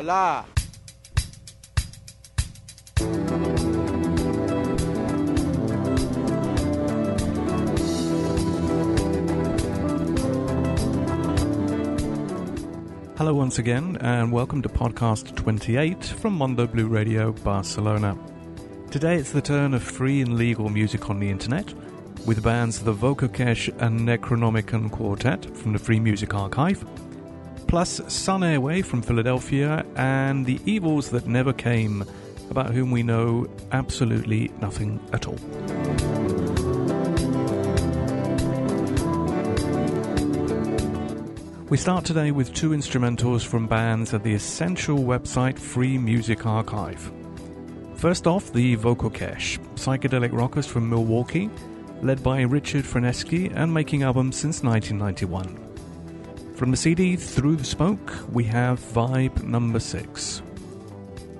Hola. Hello once again, and welcome to podcast 28 from Mondo Blu Radio Barcelona. Today it's the turn of free and legal music on the internet, with bands the Vocokesh and Necronomikon Quartett from the Free Music Archive, plus Sun Airway from Philadelphia, and The Evils That Never Came, about whom we know absolutely nothing at all. We start today with two instrumentals from bands at the essential website Free Music Archive. First off, the Vocal Vocokesh, psychedelic rockers from Milwaukee, led by Richard Franecki and making albums since 1991. From the CD Through the Smoke, we have Vibe Number 6.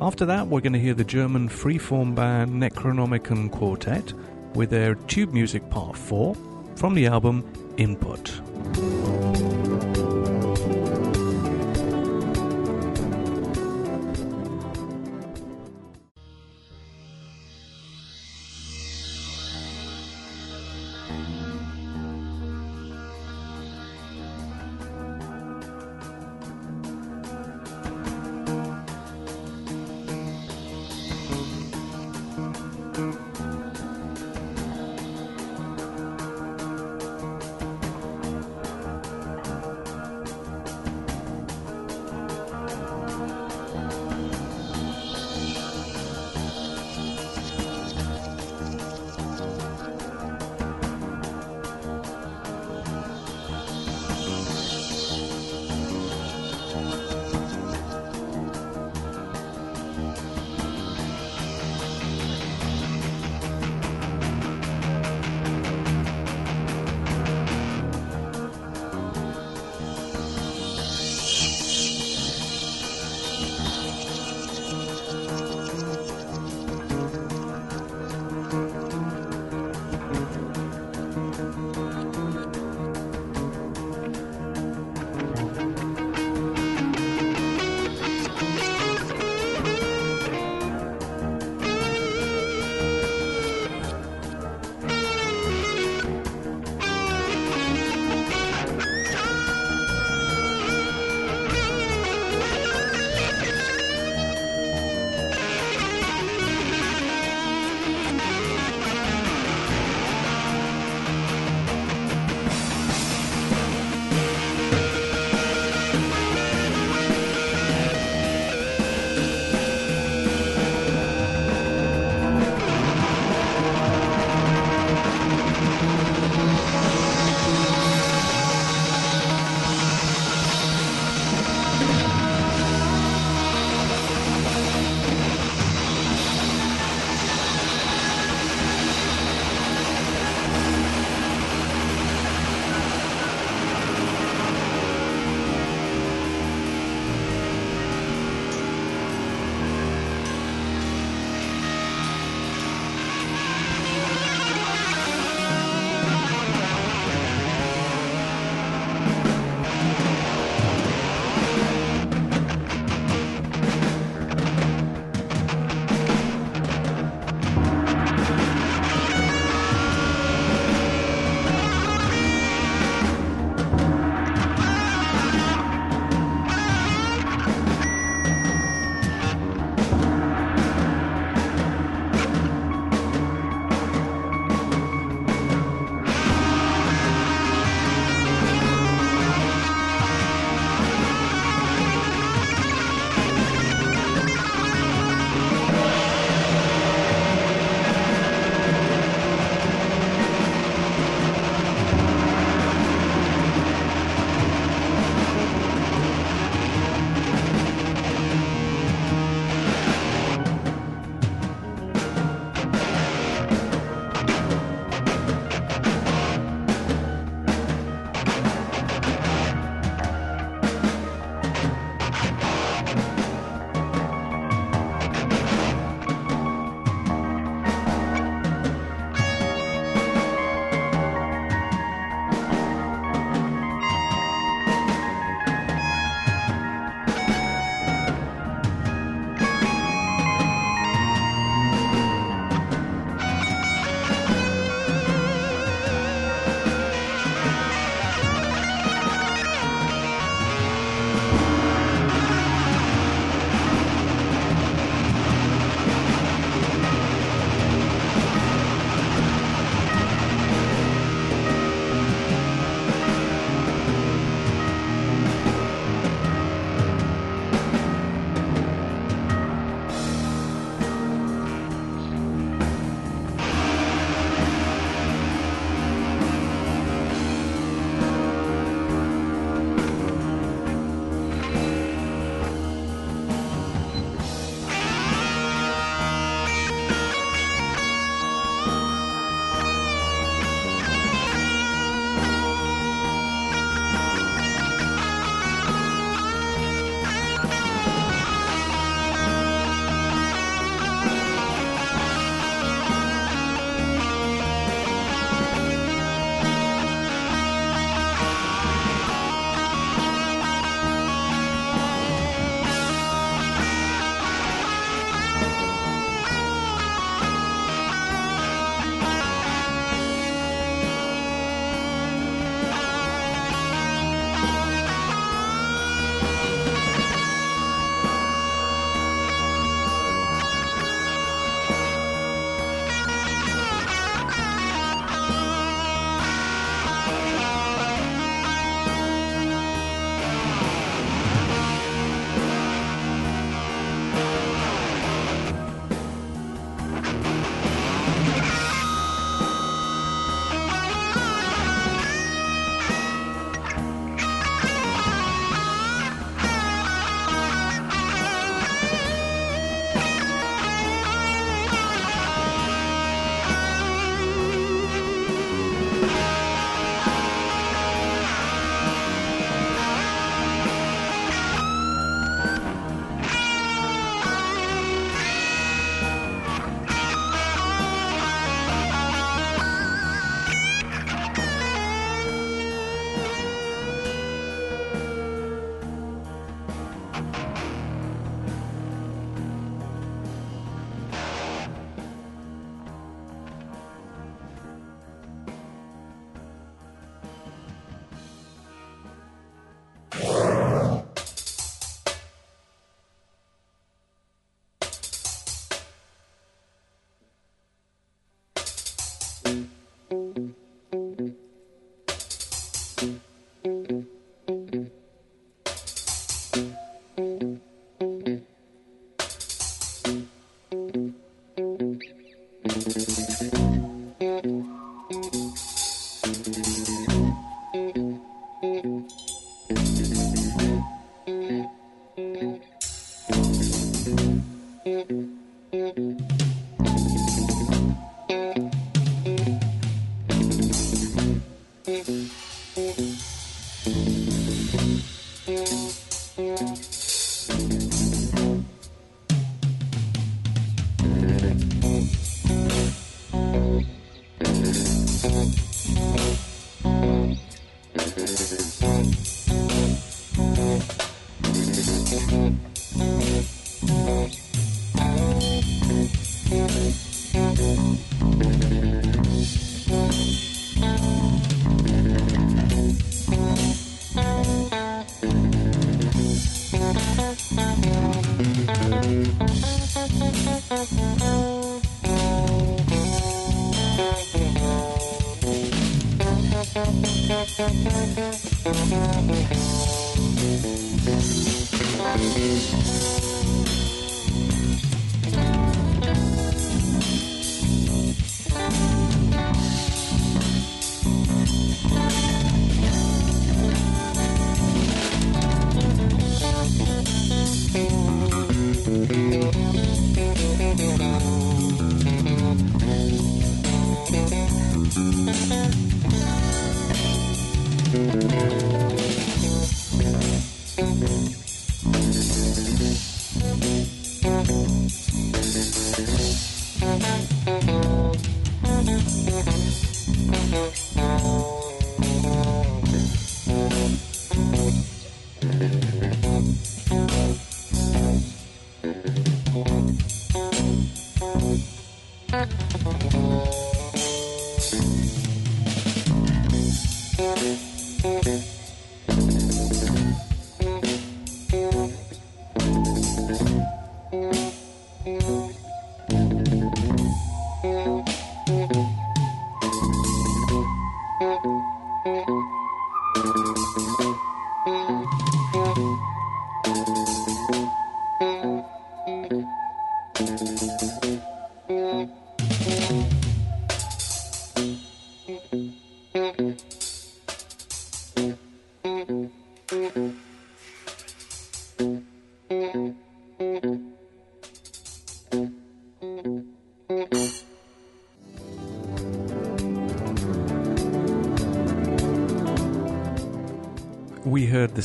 After that, we're going to hear the German freeform band Necronomikon Quartett with their Tube Music Part 4 from the album Input.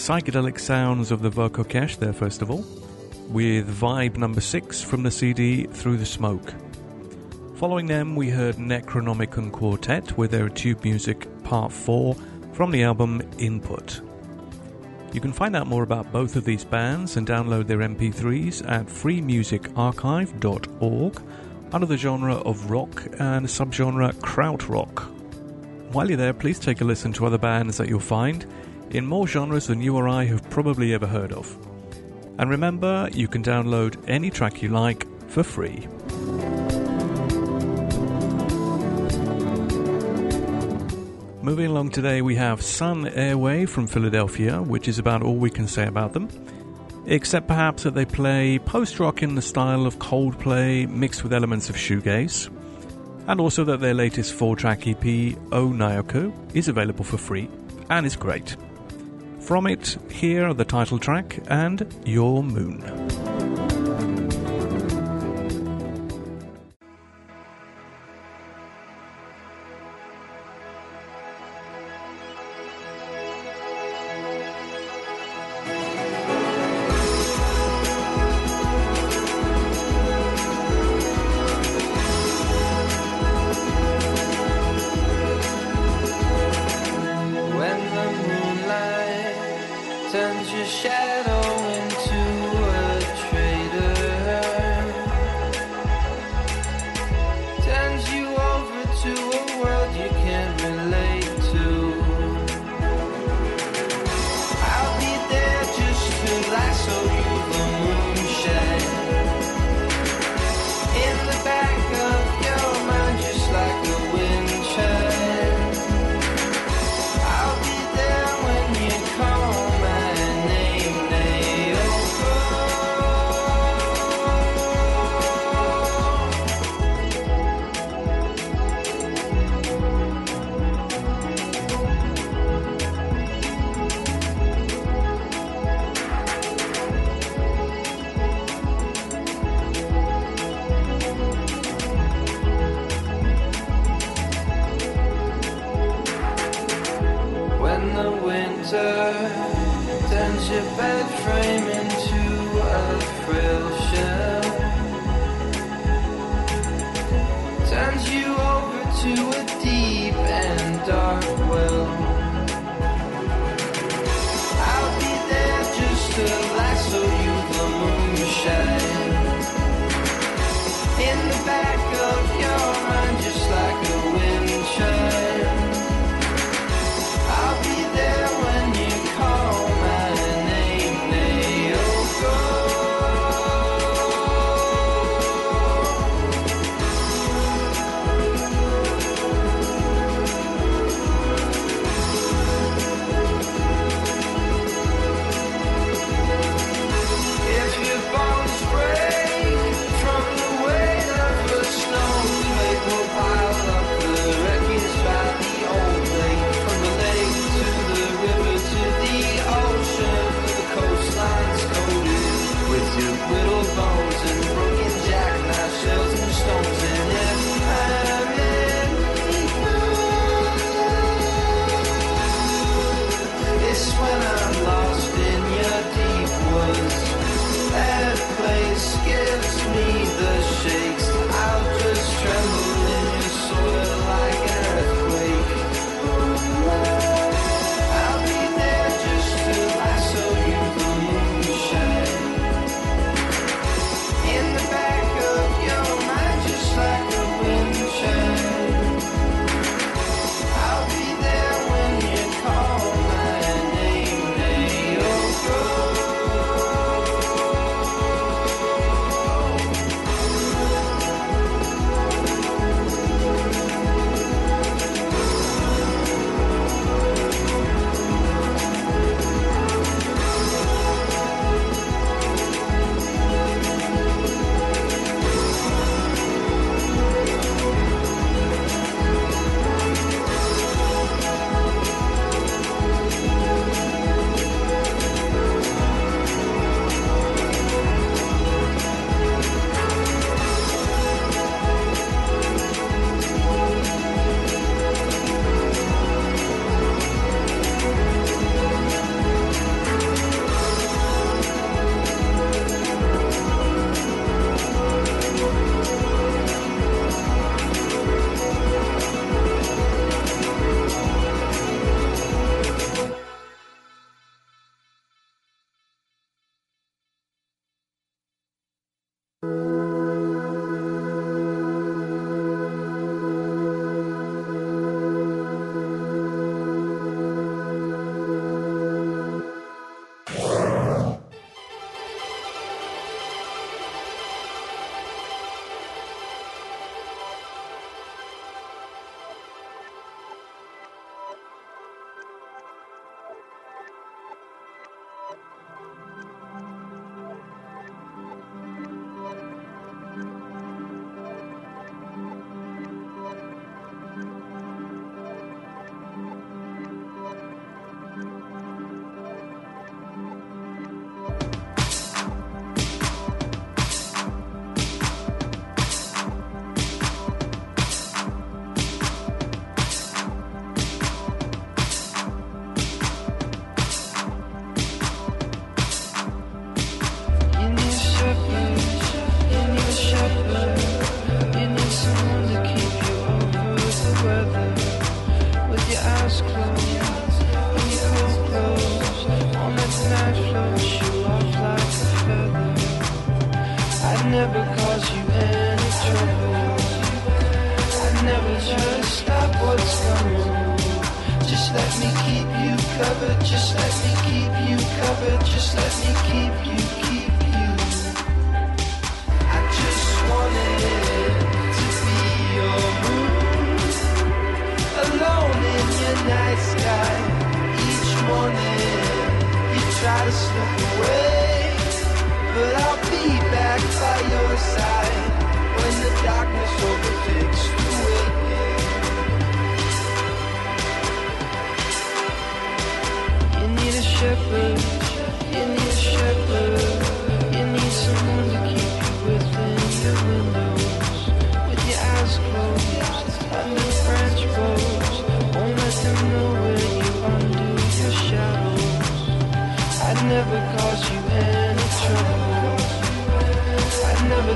Psychedelic sounds of the Vocokesh there, first of all, with Vibe number 6 from the CD Through the Smoke. Following them, we heard Necronomikon Quartett with their Tube Music Part 4 from the album Input. You can find out more about both of these bands and download their MP3s at freemusicarchive.org under the genre of rock and subgenre krautrock. While you're there, please take a listen to other bands that you'll find in more genres than you or I have probably ever heard of. And remember, you can download any track you like for free. Moving along today, we have Sun Airway from Philadelphia, which is about all we can say about them. Except perhaps that they play post rock in the style of Coldplay mixed with elements of shoegaze. And also that their latest four track EP, O oh Naoko, is available for free and is great. From it, here are the title track and Your Moon.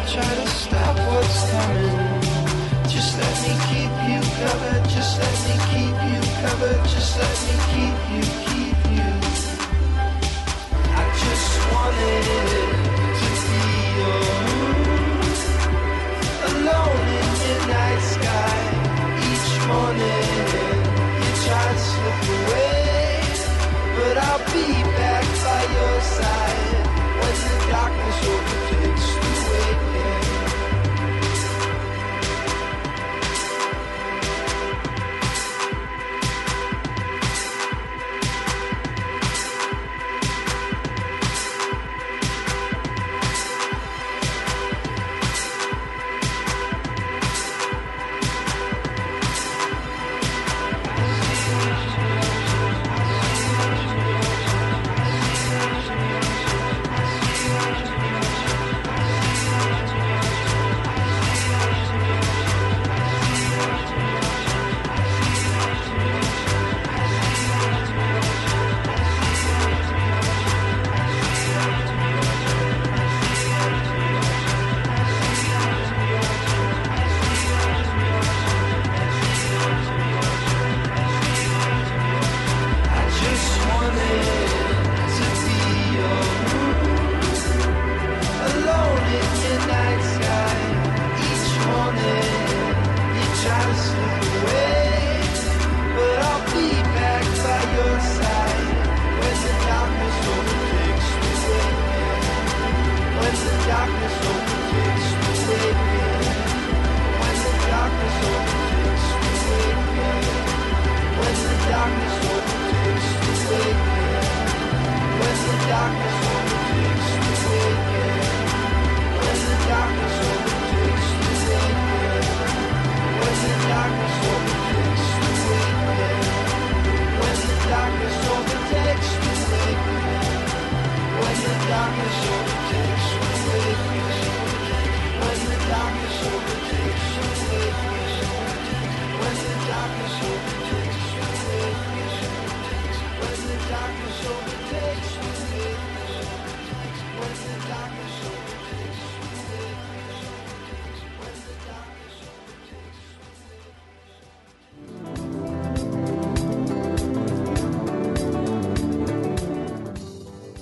Try to stop what's coming. Just let me keep you covered. Just let me keep you covered. Just let me keep you,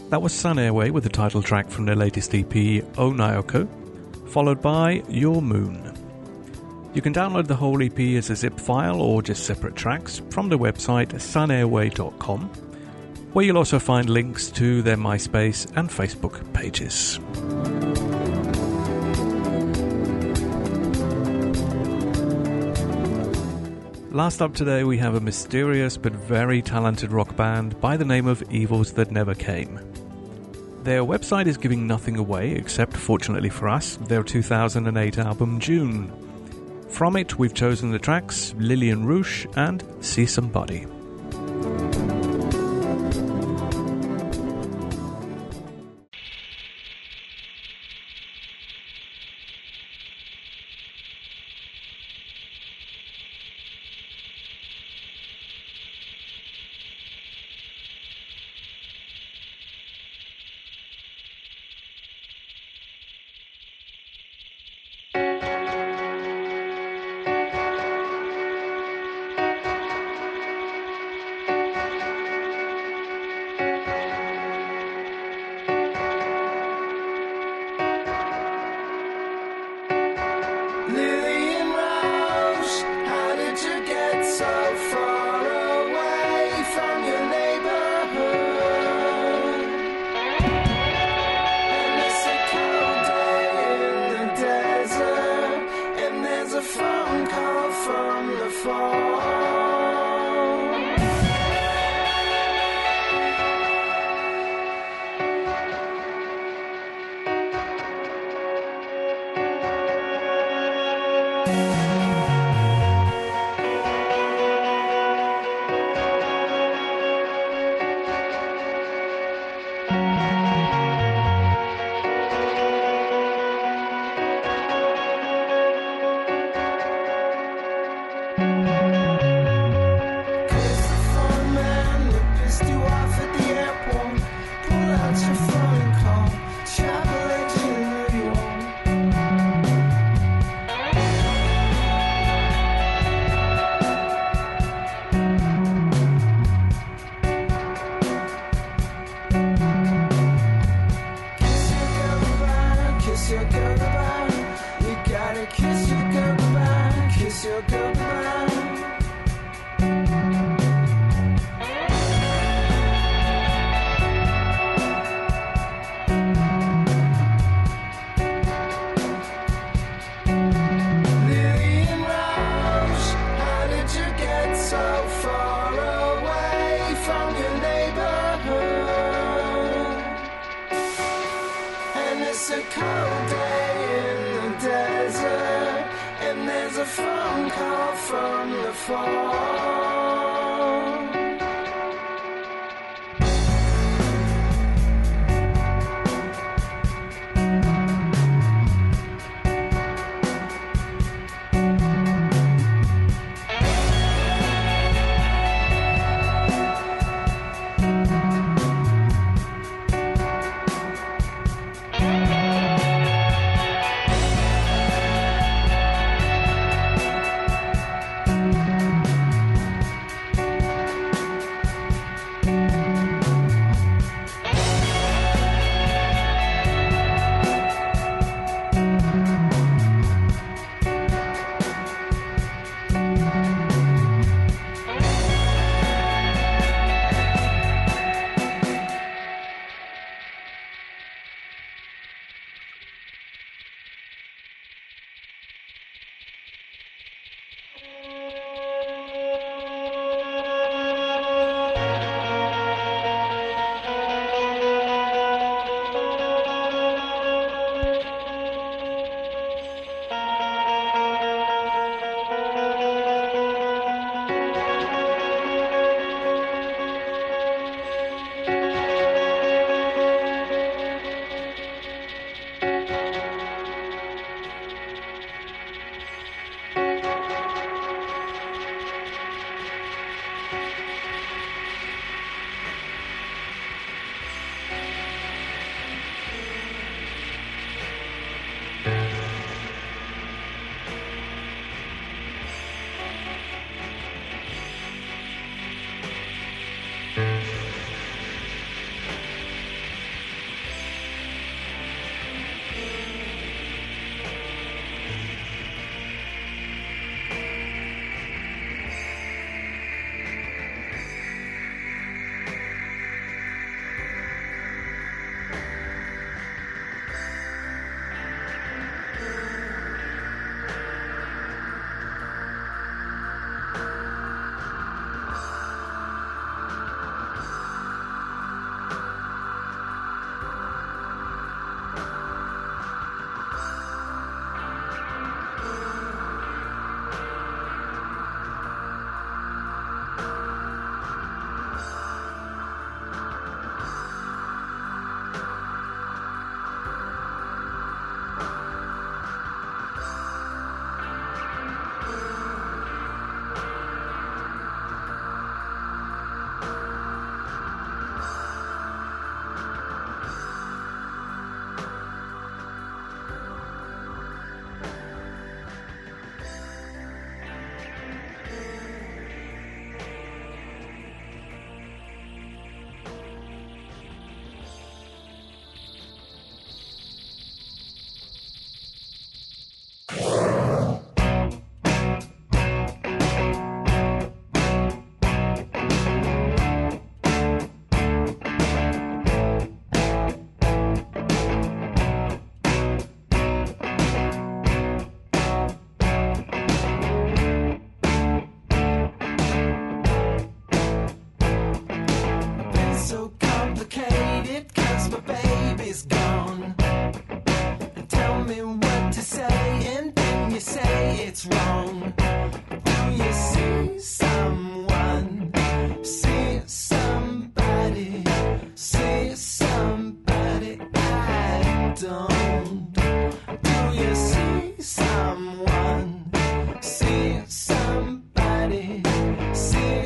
That was Sun Airway with the title track from their latest EP, O oh Naoko, followed by Your Moon. You can download the whole EP as a zip file or just separate tracks from the website sunairway.com, where you'll also find links to their MySpace and Facebook pages. Last up today, we have a mysterious but very talented rock band by the name of Evils That Never Came. Their website is giving nothing away, except, fortunately for us, their 2008 album June. From it, we've chosen the tracks Lillian Rouge and See Somebody. Come from the fall.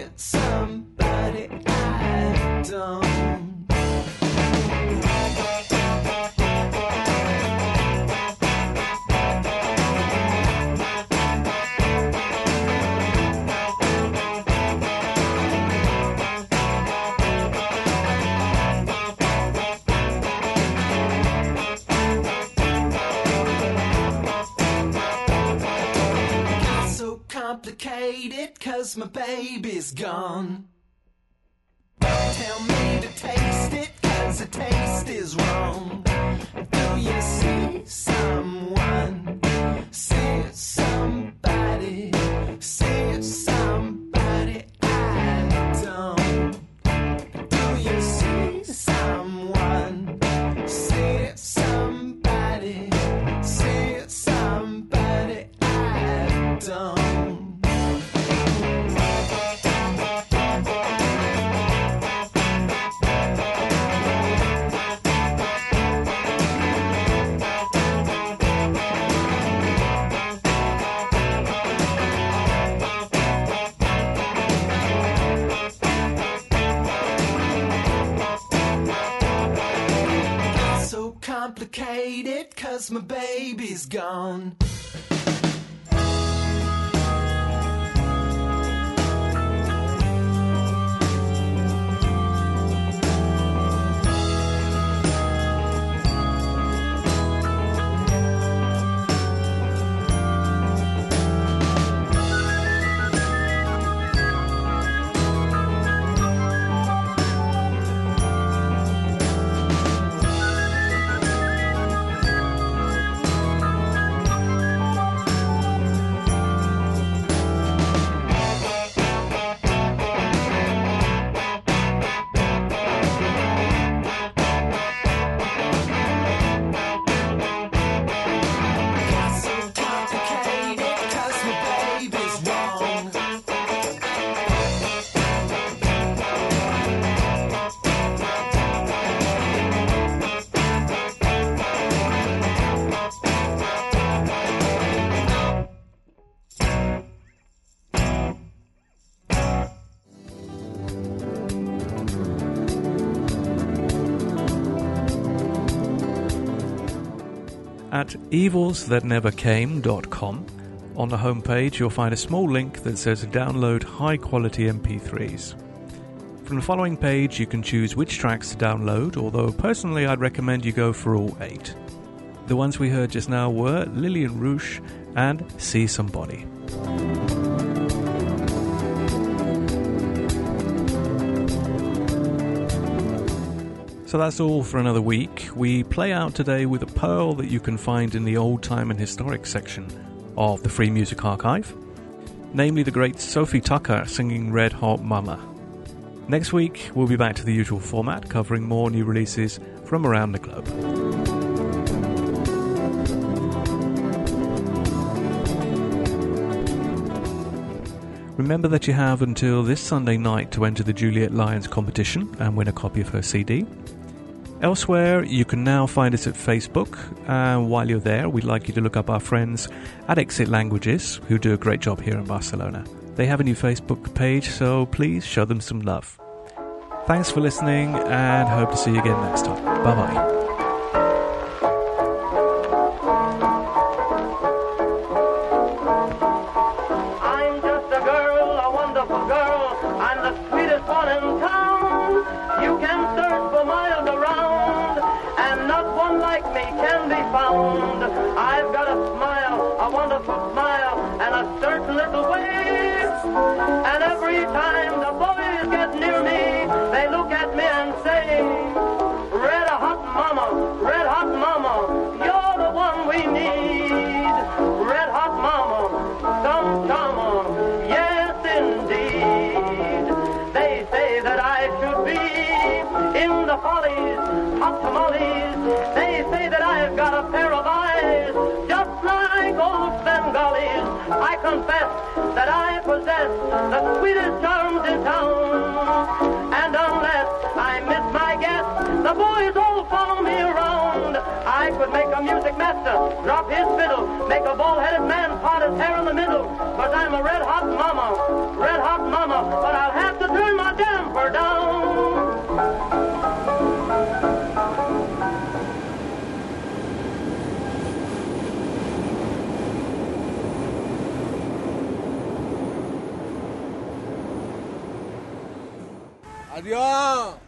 It's somebody I don't. gone. Cause my baby's gone. At evilsthatnevercame.com, on the homepage you'll find a small link that says download high quality MP3s. From the following page you can choose which tracks to download, although personally I'd recommend you go for all eight. The ones we heard just now were Lillian Rouge and See Somebody. So that's all for another week. We play out today with a pearl that you can find in the old time and historic section of the Free Music Archive, namely the great Sophie Tucker singing Red Hot Mama. Next week, we'll be back to the usual format, covering more new releases from around the globe. Remember that you have until this Sunday night to enter the Juliet Lyons competition and win a copy of her CD. Elsewhere, you can now find us at Facebook. And while you're there, we'd like you to look up our friends at Exit Languages, who do a great job here in Barcelona. They have a new Facebook page, so please show them some love. Thanks for listening, and hope to see you again next time. Bye bye. Found. I've got a smile, a wonderful smile, and a certain little way. And every confess that I possess the sweetest charms in town. And unless I miss my guess, the boys all follow me around. I could make a music master drop his fiddle, make a bald-headed man part his hair in the middle. Cause I'm a red hot mama, red hot mama, but I'll Adiós.